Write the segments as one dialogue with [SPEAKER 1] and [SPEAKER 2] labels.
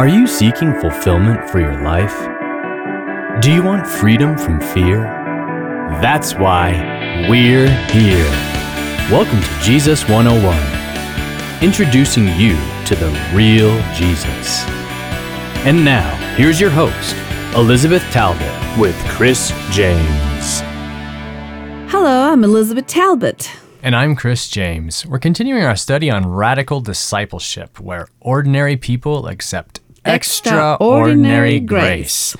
[SPEAKER 1] Are you seeking fulfillment for your life? Do you want freedom from fear? That's why we're here. Welcome to Jesus 101, introducing you to the real Jesus. And now, here's your host, Elizabeth Talbot, with Chris James.
[SPEAKER 2] Hello, I'm Elizabeth Talbot.
[SPEAKER 3] And I'm Chris James. We're continuing our study on radical discipleship, where ordinary people accept extraordinary, grace.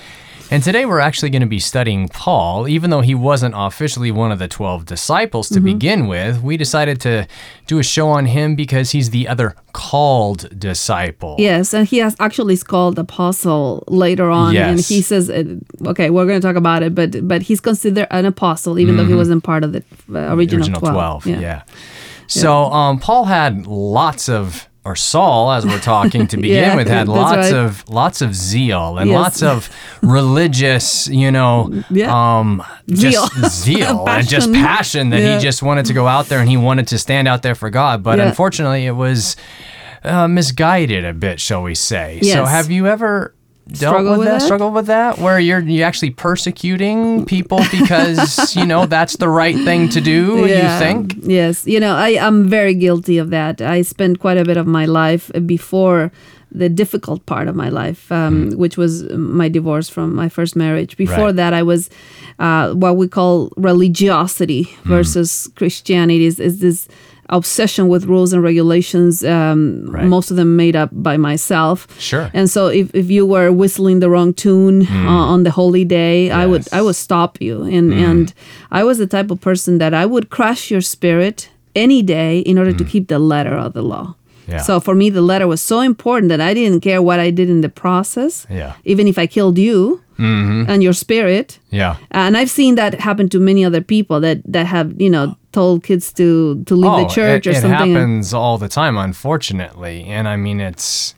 [SPEAKER 3] And today we're actually going to be studying Paul. Even though he wasn't officially one of the 12 disciples to begin with, we decided to do a show on him because he's the other called disciple.
[SPEAKER 2] Yes, and he has actually is called apostle later on, and he says, uh, "Okay, we're going to talk about it," but but he's considered an apostle even though he wasn't part of the uh, original,
[SPEAKER 3] original
[SPEAKER 2] 12.
[SPEAKER 3] 12. Yeah. So um, Paul had lots of, or Saul, as we're talking to begin
[SPEAKER 2] Yeah,
[SPEAKER 3] with, had lots
[SPEAKER 2] right.
[SPEAKER 3] of lots of zeal and
[SPEAKER 2] Yes.
[SPEAKER 3] lots of religious, you know,
[SPEAKER 2] Yeah.
[SPEAKER 3] um, just
[SPEAKER 2] Zeal.
[SPEAKER 3] and just
[SPEAKER 2] Passion.
[SPEAKER 3] that
[SPEAKER 2] Yeah.
[SPEAKER 3] he just wanted to go out there and he wanted to stand out there for God. But unfortunately, it was uh, misguided a bit, shall we say? So have you ever?
[SPEAKER 2] Struggle
[SPEAKER 3] with,
[SPEAKER 2] with
[SPEAKER 3] that, struggle with that, where you're you actually persecuting people because you know that's the right thing to do. You think?
[SPEAKER 2] Yes, you know, I I'm very guilty of that. I spent quite a bit of my life before the difficult part of my life, um, which was my divorce from my first marriage. Before.
[SPEAKER 3] Right.
[SPEAKER 2] that, I was uh, what we call religiosity
[SPEAKER 3] Hmm.
[SPEAKER 2] versus Christianity. Is, is this obsession with rules and regulations? Um,
[SPEAKER 3] Right.
[SPEAKER 2] Most of them made up by myself.
[SPEAKER 3] Sure.
[SPEAKER 2] And so, if, if you were whistling the wrong tune uh, on the holy day, I would
[SPEAKER 3] Hmm. Yes. Hmm.
[SPEAKER 2] I would stop you. And and I was the type of person that I would crush your spirit any day in order to keep the letter of the law.
[SPEAKER 3] Yeah.
[SPEAKER 2] So for me, the letter was so important that I didn't care what I did in the process,
[SPEAKER 3] Yeah.
[SPEAKER 2] even if I killed you mm-hmm. and your spirit.
[SPEAKER 3] Yeah.
[SPEAKER 2] And I've seen that happen to many other people that that have you know told kids to to leave the oh, church
[SPEAKER 3] Oh, it,
[SPEAKER 2] or something.
[SPEAKER 3] it happens all the time, unfortunately. And I mean, it's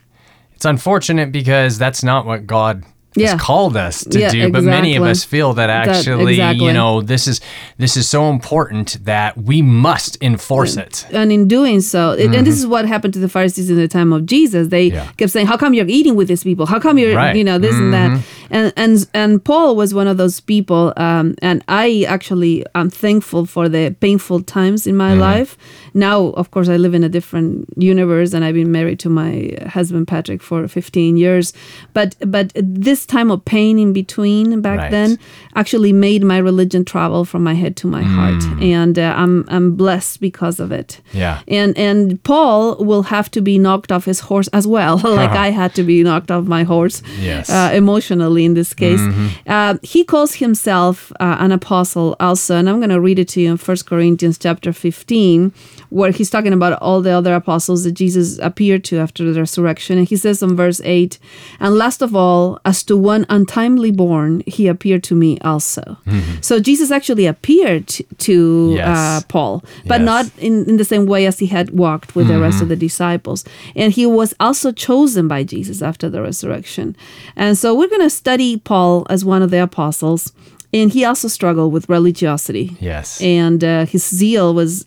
[SPEAKER 3] it's unfortunate because that's not what God
[SPEAKER 2] Yeah.
[SPEAKER 3] has called us to
[SPEAKER 2] Yeah,
[SPEAKER 3] do. But many of us feel that
[SPEAKER 2] That-
[SPEAKER 3] actually,
[SPEAKER 2] exactly.
[SPEAKER 3] you know, this is this is so important that we must enforce it.
[SPEAKER 2] and in doing so, it, and this is what happened to the Pharisees in the time of Jesus. They
[SPEAKER 3] Mm-hmm. Yeah.
[SPEAKER 2] kept saying, "How come you're eating with these people? How come you're,
[SPEAKER 3] Right. Mm-hmm.
[SPEAKER 2] you know, this and that?" And and and Paul was one of those people. Um, and I actually am thankful for the painful times in
[SPEAKER 3] Mm-hmm.
[SPEAKER 2] my life. Now, of course, I live in a different universe, and I've been married to my husband Patrick for 15 years. But but this time of pain in between back
[SPEAKER 3] Right.
[SPEAKER 2] then actually made my religion travel from my head to my heart, and uh, I'm I'm blessed because of it.
[SPEAKER 3] Mm. Yeah.
[SPEAKER 2] And and Paul will have to be knocked off his horse as well, like I had to be knocked off my horse,
[SPEAKER 3] Yes.
[SPEAKER 2] uh, emotionally in this case. Uh, he calls himself uh, an apostle also, and I'm going to read it to you in 1 Corinthians chapter 15, where he's talking about all the other apostles that Jesus appeared to after the resurrection, and he says in verse 8, "And last of all, as to one untimely born, he appeared to me also." So Jesus actually appeared to
[SPEAKER 3] Yes.
[SPEAKER 2] uh, Paul, but
[SPEAKER 3] Yes.
[SPEAKER 2] not in, in the same way as he had walked with the rest of the disciples. And he was also chosen by Jesus after the resurrection. And so we're going to study Paul as one of the apostles. And he also struggled with religiosity.
[SPEAKER 3] Yes.
[SPEAKER 2] And uh, his zeal was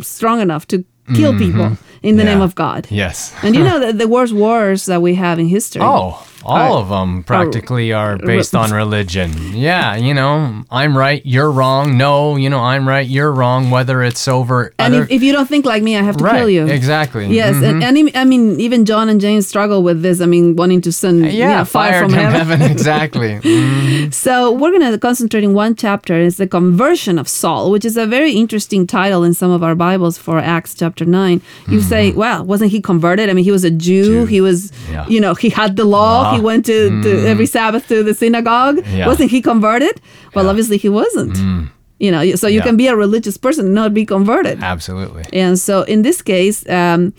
[SPEAKER 2] strong enough to kill people in the
[SPEAKER 3] Yeah.
[SPEAKER 2] name of God.
[SPEAKER 3] yes.
[SPEAKER 2] And you know that the worst wars that we have in history.
[SPEAKER 3] Oh, all of them practically are based on religion. Yeah, you know, I'm right, you're wrong. No, you know, I'm right, you're wrong. Whether it's over
[SPEAKER 2] And
[SPEAKER 3] other
[SPEAKER 2] if, if you don't think like me, I have to
[SPEAKER 3] right,
[SPEAKER 2] kill you.
[SPEAKER 3] exactly.
[SPEAKER 2] Yes, and, and I mean, even John and James struggle with this. I mean, wanting to send
[SPEAKER 3] yeah,
[SPEAKER 2] you know, fire
[SPEAKER 3] fire
[SPEAKER 2] from
[SPEAKER 3] from
[SPEAKER 2] heaven.
[SPEAKER 3] heaven. exactly. Mm,
[SPEAKER 2] So we're going to concentrate in one chapter. It's the conversion of Saul, which is a very interesting title in some of our Bibles for Acts chapter nine. You say, "Well, wasn't he converted? I mean, he was a Jew.
[SPEAKER 3] Mm-hmm. Jew.
[SPEAKER 2] He was,
[SPEAKER 3] Yeah.
[SPEAKER 2] you know, he had the law.
[SPEAKER 3] Law.
[SPEAKER 2] He went to, to every Sabbath to the synagogue.
[SPEAKER 3] Yeah.
[SPEAKER 2] Wasn't he converted? Well, obviously he wasn't. You know, so you
[SPEAKER 3] Yeah.
[SPEAKER 2] can be a religious person and not be converted.
[SPEAKER 3] absolutely.
[SPEAKER 2] And so in this case, um,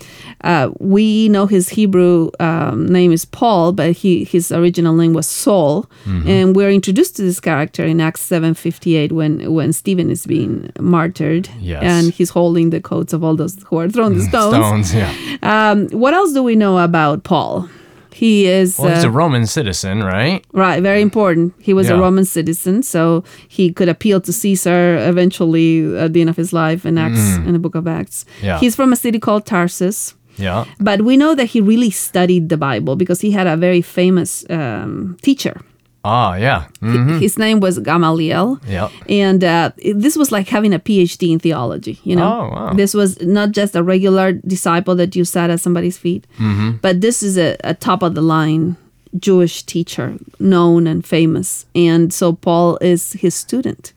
[SPEAKER 2] uh, we know his Hebrew um, name is Paul, but he his original name was Saul. And we're introduced to this character in Acts seven fifty eight when when Stephen is being martyred,
[SPEAKER 3] Yes.
[SPEAKER 2] and he's holding the coats of all those who are thrown the stones.
[SPEAKER 3] Stones, yeah.
[SPEAKER 2] Um, what else do we know about Paul? He is
[SPEAKER 3] Well, he's
[SPEAKER 2] uh,
[SPEAKER 3] a Roman citizen, right?
[SPEAKER 2] Right, very important. He was a Roman citizen, so he could appeal to Caesar eventually at the end of his life in Acts, in the book of Acts.
[SPEAKER 3] Mm. Yeah.
[SPEAKER 2] He's from a city called Tarsus.
[SPEAKER 3] Yeah.
[SPEAKER 2] But we know that he really studied the Bible because he had a very famous um, teacher.
[SPEAKER 3] Ah, yeah. Mm,
[SPEAKER 2] His name was Gamaliel.
[SPEAKER 3] Yep.
[SPEAKER 2] And uh, this was like having a PhD in theology, you know?
[SPEAKER 3] Oh, wow.
[SPEAKER 2] This was not just a regular disciple that you sat at somebody's feet,
[SPEAKER 3] Mm-hmm.
[SPEAKER 2] but this is a, a top of the line Jewish teacher, known and famous. And so Paul is his student.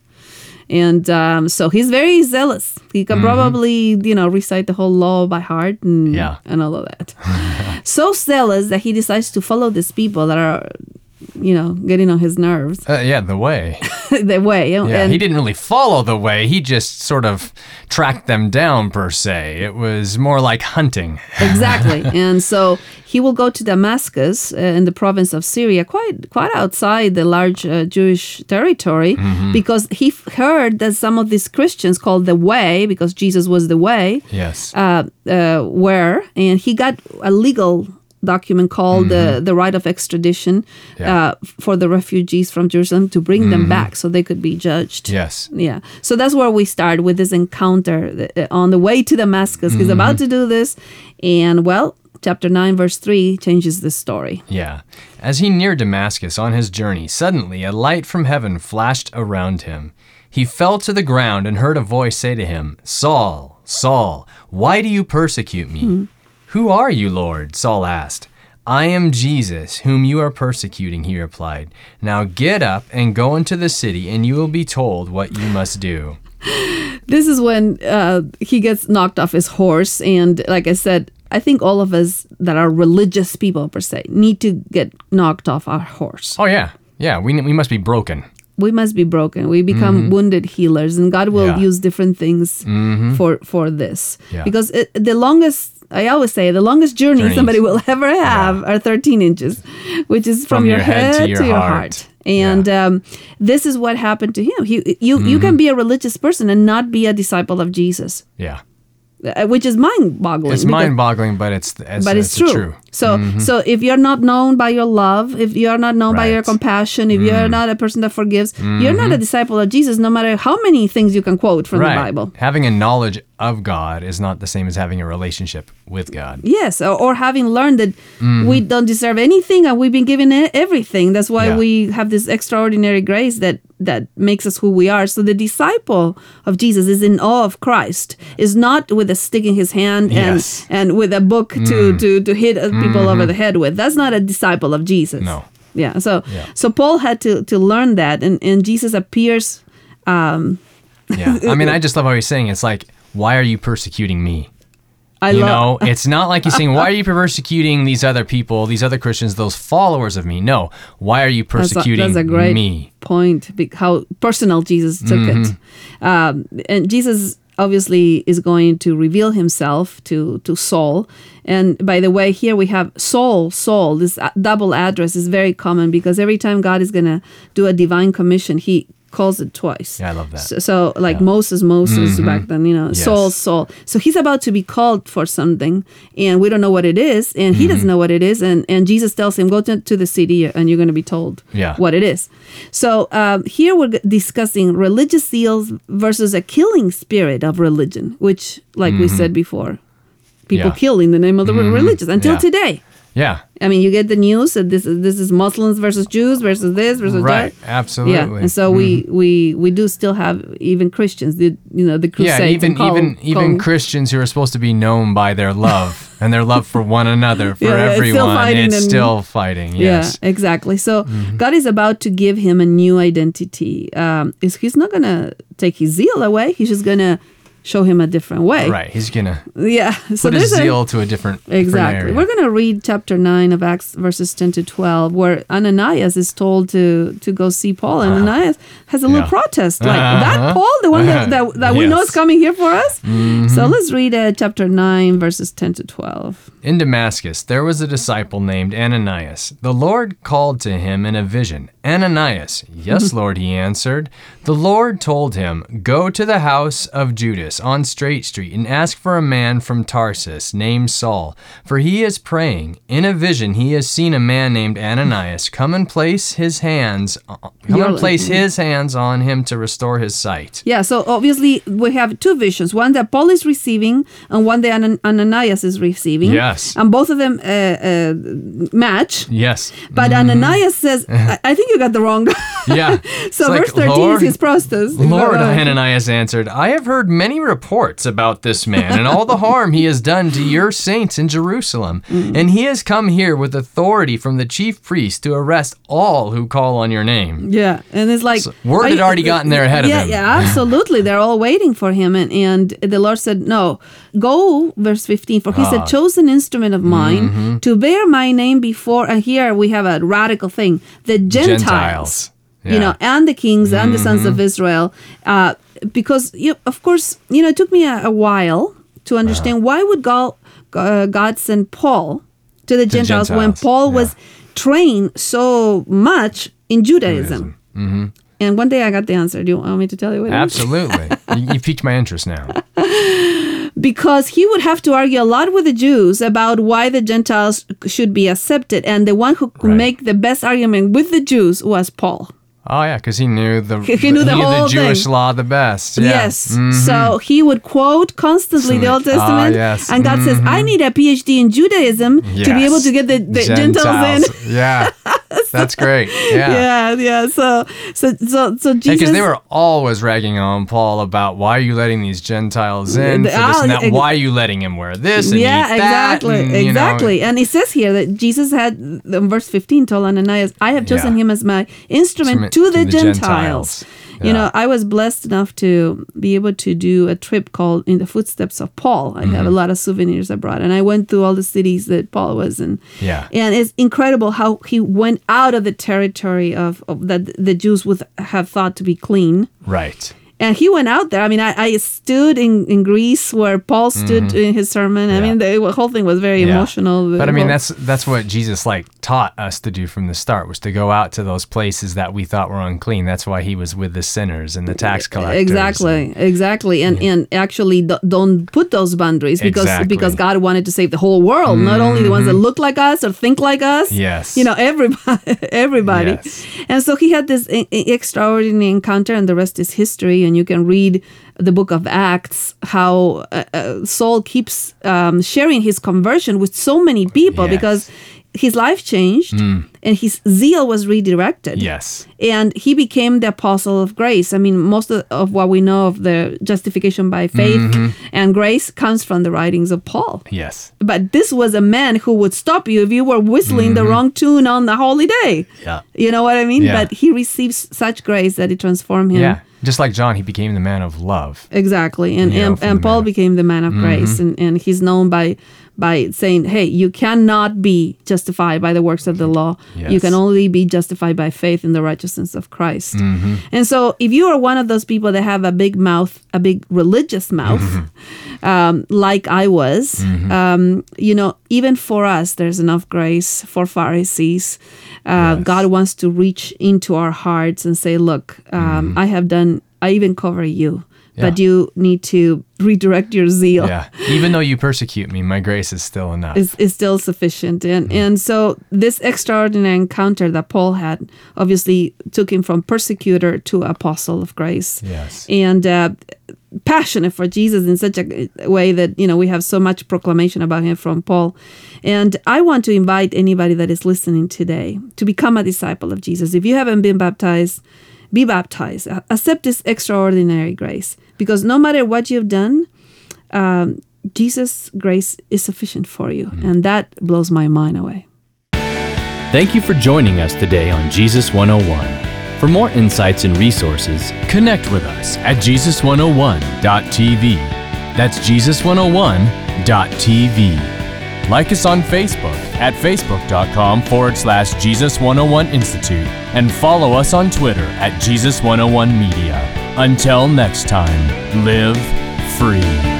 [SPEAKER 2] And um, so he's very zealous. He can probably, you know, recite the whole law by heart and,
[SPEAKER 3] Mm-hmm. Yeah.
[SPEAKER 2] and all of that. so zealous that he decides to follow these people that are, you know, getting on his nerves.
[SPEAKER 3] Uh, yeah, the way.
[SPEAKER 2] the way.
[SPEAKER 3] Yeah,
[SPEAKER 2] and,
[SPEAKER 3] he didn't really follow the way. He just sort of tracked them down, per se. It was more like hunting.
[SPEAKER 2] exactly. and so he will go to Damascus uh, in the province of Syria, quite quite outside the large uh, Jewish territory,
[SPEAKER 3] Mm-hmm.
[SPEAKER 2] because he f- heard that some of these Christians called the Way, because Jesus was the Way,
[SPEAKER 3] Yes.
[SPEAKER 2] uh, uh, were, and he got a legal document called the the right of extradition
[SPEAKER 3] Mm-hmm. Yeah. Mm-hmm.
[SPEAKER 2] uh, for the refugees from Jerusalem to bring them back so they could be judged.
[SPEAKER 3] yes.
[SPEAKER 2] Yeah. So that's where we start with this encounter uh, on the way to Damascus. He's about
[SPEAKER 3] Mm-hmm.
[SPEAKER 2] to do this. And well, chapter 9, verse 3 changes the story.
[SPEAKER 3] Yeah. As he neared Damascus on his journey, suddenly a light from heaven flashed around him. He fell to the ground and heard a voice say to him, Saul, Saul, why do you persecute me? Who are you, Lord? Saul asked. I am Jesus, whom you are persecuting, he replied. Now get up and go into the city, and you will be told what you must do.
[SPEAKER 2] This is when uh, he gets knocked off his horse. And like I said, I think all of us that are religious people, per se, need to get knocked off our horse.
[SPEAKER 3] Oh, yeah. Yeah, we, we must be broken.
[SPEAKER 2] we must be broken. We become wounded healers, and God will
[SPEAKER 3] Mm-hmm. Yeah. Mm-hmm.
[SPEAKER 2] use different things for for this.
[SPEAKER 3] Yeah.
[SPEAKER 2] Because it, the longest, I always say, the longest journey
[SPEAKER 3] Journeys.
[SPEAKER 2] somebody will ever have are 13 inches, which is from, your, head, to your, heart. And um, this is what happened to him. He, you, you
[SPEAKER 3] Mm-hmm.
[SPEAKER 2] can be a religious person and not be a disciple of Jesus,
[SPEAKER 3] Yeah.
[SPEAKER 2] Uh, which is mind-boggling.
[SPEAKER 3] It's mind-boggling, but it's it's,
[SPEAKER 2] but it's, true. So
[SPEAKER 3] Mm-hmm.
[SPEAKER 2] so if you're not known by your love, if you're not known by your
[SPEAKER 3] Mm-hmm.
[SPEAKER 2] compassion, if you're not a person that forgives, you're not a disciple of Jesus. No matter how many things you can quote from
[SPEAKER 3] right.
[SPEAKER 2] the Bible.
[SPEAKER 3] Having a knowledge of God is not the same as having a relationship with God.
[SPEAKER 2] Yes, or, or having learned that we don't deserve anything and we've been given everything. That's why
[SPEAKER 3] Yeah.
[SPEAKER 2] we have this extraordinary grace that that makes us who we are. So the disciple of Jesus is in awe of Christ. Is not with a stick in his hand and
[SPEAKER 3] Yes.
[SPEAKER 2] and with a book to to to hit people over the head with. That's not a disciple of Jesus.
[SPEAKER 3] No.
[SPEAKER 2] Yeah. So
[SPEAKER 3] Yeah.
[SPEAKER 2] so Paul had to to learn that, and and Jesus appears.
[SPEAKER 3] Um, Yeah. I mean, I just love how he's saying it's like, why are you persecuting me?
[SPEAKER 2] I
[SPEAKER 3] You
[SPEAKER 2] love.
[SPEAKER 3] know, it's not like he's saying, why are you persecuting these other people, these other Christians, those followers of me? No. Why are you
[SPEAKER 2] That's a,
[SPEAKER 3] persecuting
[SPEAKER 2] that's a great
[SPEAKER 3] me?
[SPEAKER 2] point. How personal Jesus took it,
[SPEAKER 3] Mm-hmm.
[SPEAKER 2] um, and Jesus obviously is going to reveal himself to to Saul. And by the way, here we have Saul, Saul. This double address is very common because every time God is gonna do a divine commission, He calls it twice.
[SPEAKER 3] Yeah, I love that.
[SPEAKER 2] So, so like Moses, Moses back then, you know,
[SPEAKER 3] Yes.
[SPEAKER 2] Saul, Saul. So he's about to be called for something, and we don't know what it is, and he doesn't know what it is, and and Jesus tells him, "Go to, to the city, and you're going to be told
[SPEAKER 3] Yeah.
[SPEAKER 2] what it is." So um, here we're g- discussing religious zeals versus a killing spirit of religion, which, like we said before, people
[SPEAKER 3] Mm-hmm. Yeah.
[SPEAKER 2] kill in the name of the re- religious until
[SPEAKER 3] Yeah.
[SPEAKER 2] today.
[SPEAKER 3] Yeah.
[SPEAKER 2] I mean, you get the news that this is this is Muslims versus Jews versus this versus
[SPEAKER 3] Right.
[SPEAKER 2] that.
[SPEAKER 3] Absolutely. Mm-hmm.
[SPEAKER 2] Yeah, and so we we we do still have even Christians, the you know the crusades.
[SPEAKER 3] Yeah, even
[SPEAKER 2] call-
[SPEAKER 3] even even
[SPEAKER 2] call-
[SPEAKER 3] Christians who are supposed to be known by their love and their love for one another, for
[SPEAKER 2] Yeah, yeah, it's still
[SPEAKER 3] everyone,
[SPEAKER 2] fighting
[SPEAKER 3] it's
[SPEAKER 2] and-
[SPEAKER 3] still fighting. Yes. Mm-hmm.
[SPEAKER 2] Yeah, exactly. So God is about to give him a new identity. Um, is he's not gonna take his zeal away. He's just gonna show him a different way.
[SPEAKER 3] Right. He's gonna
[SPEAKER 2] Yeah. So
[SPEAKER 3] put his
[SPEAKER 2] there's a,
[SPEAKER 3] zeal to a different different
[SPEAKER 2] Exactly.
[SPEAKER 3] area.
[SPEAKER 2] We're going to read chapter 9 of Acts, verses 10 to 12, where Ananias is told to, to go see Paul. And Ananias has a little
[SPEAKER 3] Uh-huh.
[SPEAKER 2] Protest. Like,
[SPEAKER 3] Uh-huh.
[SPEAKER 2] that Paul, the one that, that, that we know is
[SPEAKER 3] Mm-hmm.
[SPEAKER 2] coming here for us? So let's read uh, chapter 9, verses 10 to 12.
[SPEAKER 3] In Damascus, there was a disciple named Ananias. The Lord called to him in a vision, Ananias. Yes, mm-hmm. Lord, he answered. The Lord told him, Go to the house of Judas on Straight Street and ask for a man from Tarsus named Saul, for he is praying. In a vision, he has seen a man named Ananias come and place his hands, uh, uh, come
[SPEAKER 2] You're-
[SPEAKER 3] and place his hands on him to restore his sight.
[SPEAKER 2] Yeah, so obviously we have two visions one that Paul is receiving and one that Ananias is receiving.
[SPEAKER 3] Yes.
[SPEAKER 2] And both of them uh, uh, match.
[SPEAKER 3] Yes.
[SPEAKER 2] But Ananias says, I-, I think you got the wrong.
[SPEAKER 3] Yeah.
[SPEAKER 2] so
[SPEAKER 3] It's
[SPEAKER 2] verse
[SPEAKER 3] like,
[SPEAKER 2] 13
[SPEAKER 3] Lord,
[SPEAKER 2] is his prostas.
[SPEAKER 3] Lord,
[SPEAKER 2] Uh,
[SPEAKER 3] Ananias answered, I have heard many reports about this man and all the harm he has done to your saints in Jerusalem.
[SPEAKER 2] Mm.
[SPEAKER 3] And he has come here with authority from the chief priest to arrest all who call on your name.
[SPEAKER 2] Yeah, and it's like
[SPEAKER 3] word
[SPEAKER 2] are
[SPEAKER 3] had
[SPEAKER 2] you-
[SPEAKER 3] already gotten there ahead of him.
[SPEAKER 2] Yeah, absolutely. They're all waiting for him, and and the Lord said, "No, go." Verse fifteen. For he's
[SPEAKER 3] Ah.
[SPEAKER 2] a chosen instrument of mine
[SPEAKER 3] Mm-hmm.
[SPEAKER 2] to bear my name before. And here we have a radical thing: the Gentiles.
[SPEAKER 3] Gentiles.
[SPEAKER 2] You
[SPEAKER 3] Yeah. Mm-hmm.
[SPEAKER 2] know, and the kings and the sons of Israel, uh, because you, of course, you know, it took me a, a while to
[SPEAKER 3] Uh-huh.
[SPEAKER 2] understand why would God, uh, God send Paul to the Gentiles, when Paul
[SPEAKER 3] yeah.
[SPEAKER 2] was trained so much in Judaism.
[SPEAKER 3] Mm-hmm.
[SPEAKER 2] And one day I got the answer. Do you want me to tell you what it is?
[SPEAKER 3] Absolutely. you, you piqued my interest now.
[SPEAKER 2] Because he would have to argue a lot with the Jews about why the Gentiles should be accepted. And the one who could
[SPEAKER 3] Right.
[SPEAKER 2] make the best argument with the Jews was Paul.
[SPEAKER 3] Oh, yeah, because he knew the,
[SPEAKER 2] He- he knew the whole
[SPEAKER 3] Jewish
[SPEAKER 2] thing.
[SPEAKER 3] law the best. Yeah.
[SPEAKER 2] Yes. So he would quote constantly the Old
[SPEAKER 3] Ah,
[SPEAKER 2] Testament.
[SPEAKER 3] yes.
[SPEAKER 2] And God says, I need a PhD in Judaism to be able to get the, the Gentiles, in.
[SPEAKER 3] yeah. That's great. Yeah.
[SPEAKER 2] yeah, yeah. So, so, so, so Jesus.
[SPEAKER 3] Because they were always ragging on Paul about why are you letting these Gentiles in for this
[SPEAKER 2] Ah,
[SPEAKER 3] and that? Why are you letting him wear this and
[SPEAKER 2] yeah,
[SPEAKER 3] eat that?
[SPEAKER 2] exactly,
[SPEAKER 3] and, you know,
[SPEAKER 2] exactly. and it says here that Jesus had, in verse 15, told Ananias, I have chosen
[SPEAKER 3] Yeah.
[SPEAKER 2] him as my instrument
[SPEAKER 3] Instrument
[SPEAKER 2] to the,
[SPEAKER 3] the
[SPEAKER 2] Gentiles.
[SPEAKER 3] Gentiles.
[SPEAKER 2] You know, I was blessed enough to be able to do a trip called In the Footsteps of Paul. I
[SPEAKER 3] Mm-hmm.
[SPEAKER 2] have a lot of souvenirs I brought, and I went through all the cities that Paul was in.
[SPEAKER 3] Yeah.
[SPEAKER 2] And it's incredible how he went out of the territory of, of that the Jews would have thought to be clean.
[SPEAKER 3] Right.
[SPEAKER 2] And he went out there. I mean, I, I stood in, in Greece where Paul stood in his sermon. I
[SPEAKER 3] Mm-hmm.
[SPEAKER 2] Mean, the whole thing was very
[SPEAKER 3] Yeah.
[SPEAKER 2] emotional.
[SPEAKER 3] But I mean, that's that's what Jesus like taught us to do from the start was to go out to those places that we thought were unclean. That's why he was with the sinners and the tax collectors.
[SPEAKER 2] exactly, exactly, and and actually do- don't put those boundaries because
[SPEAKER 3] Exactly.
[SPEAKER 2] because God wanted to save the whole world, not only the ones that look like us or think like us.
[SPEAKER 3] Mm-hmm. Yes.
[SPEAKER 2] you know everybody, everybody.
[SPEAKER 3] Yes.
[SPEAKER 2] And so he had this extraordinary encounter, and the rest is history. And you can read the book of Acts how uh, uh, Saul keeps um, sharing his conversion with so many people
[SPEAKER 3] Yes.
[SPEAKER 2] Because his life changed and his zeal was redirected.
[SPEAKER 3] Yes.
[SPEAKER 2] And he became the apostle of grace. I mean, most of, of what we know of the justification by faith
[SPEAKER 3] Mm-hmm.
[SPEAKER 2] and grace comes from the writings of Paul.
[SPEAKER 3] Yes.
[SPEAKER 2] But this was a man who would stop you if you were whistling the wrong tune on the holy day.
[SPEAKER 3] Mm-hmm. Yeah.
[SPEAKER 2] You know what I mean?
[SPEAKER 3] Yeah.
[SPEAKER 2] But he receives such grace that it transformed him.
[SPEAKER 3] Yeah. Just like John, he became the man of love.
[SPEAKER 2] Exactly. And
[SPEAKER 3] You know,
[SPEAKER 2] and, and Paul
[SPEAKER 3] of-
[SPEAKER 2] became the man of grace and, and he's known by by saying, Hey, you cannot be justified by the works of the law. You can only be justified by faith in the righteousness of Christ.
[SPEAKER 3] Mm-hmm.
[SPEAKER 2] And so if you are one of those people that have a big mouth, a big religious mouth,
[SPEAKER 3] Mm-hmm.
[SPEAKER 2] um, like I was, um, you know, even for us, there's enough grace for Pharisees. Uh,
[SPEAKER 3] Yes.
[SPEAKER 2] God wants to reach into our hearts and say, Look, um, I have done, I even cover you. But
[SPEAKER 3] Mm-hmm.
[SPEAKER 2] You need to redirect your zeal.
[SPEAKER 3] Yeah. Even though you persecute me, my grace is still enough.
[SPEAKER 2] Is, is still sufficient. And
[SPEAKER 3] Mm-hmm.
[SPEAKER 2] and so this extraordinary encounter that Paul had obviously took him from persecutor to apostle of grace.
[SPEAKER 3] Yes.
[SPEAKER 2] And uh, passionate for Jesus in such a way that, you know, we have so much proclamation about him from Paul. And I want to invite anybody that is listening today to become a disciple of Jesus. If you haven't been baptized, be baptized. Accept this extraordinary grace because no matter what you've done, um, Jesus' grace is sufficient for you. And that blows my mind away.
[SPEAKER 1] Thank you for joining us today on Jesus 101. For more insights and resources, connect with us at Jesus101.tv. That's Jesus101.tv. Like us on Facebook at facebook.com forward slash Jesus101 Institute and follow us on Twitter at Jesus101 Media. Until next time, live free.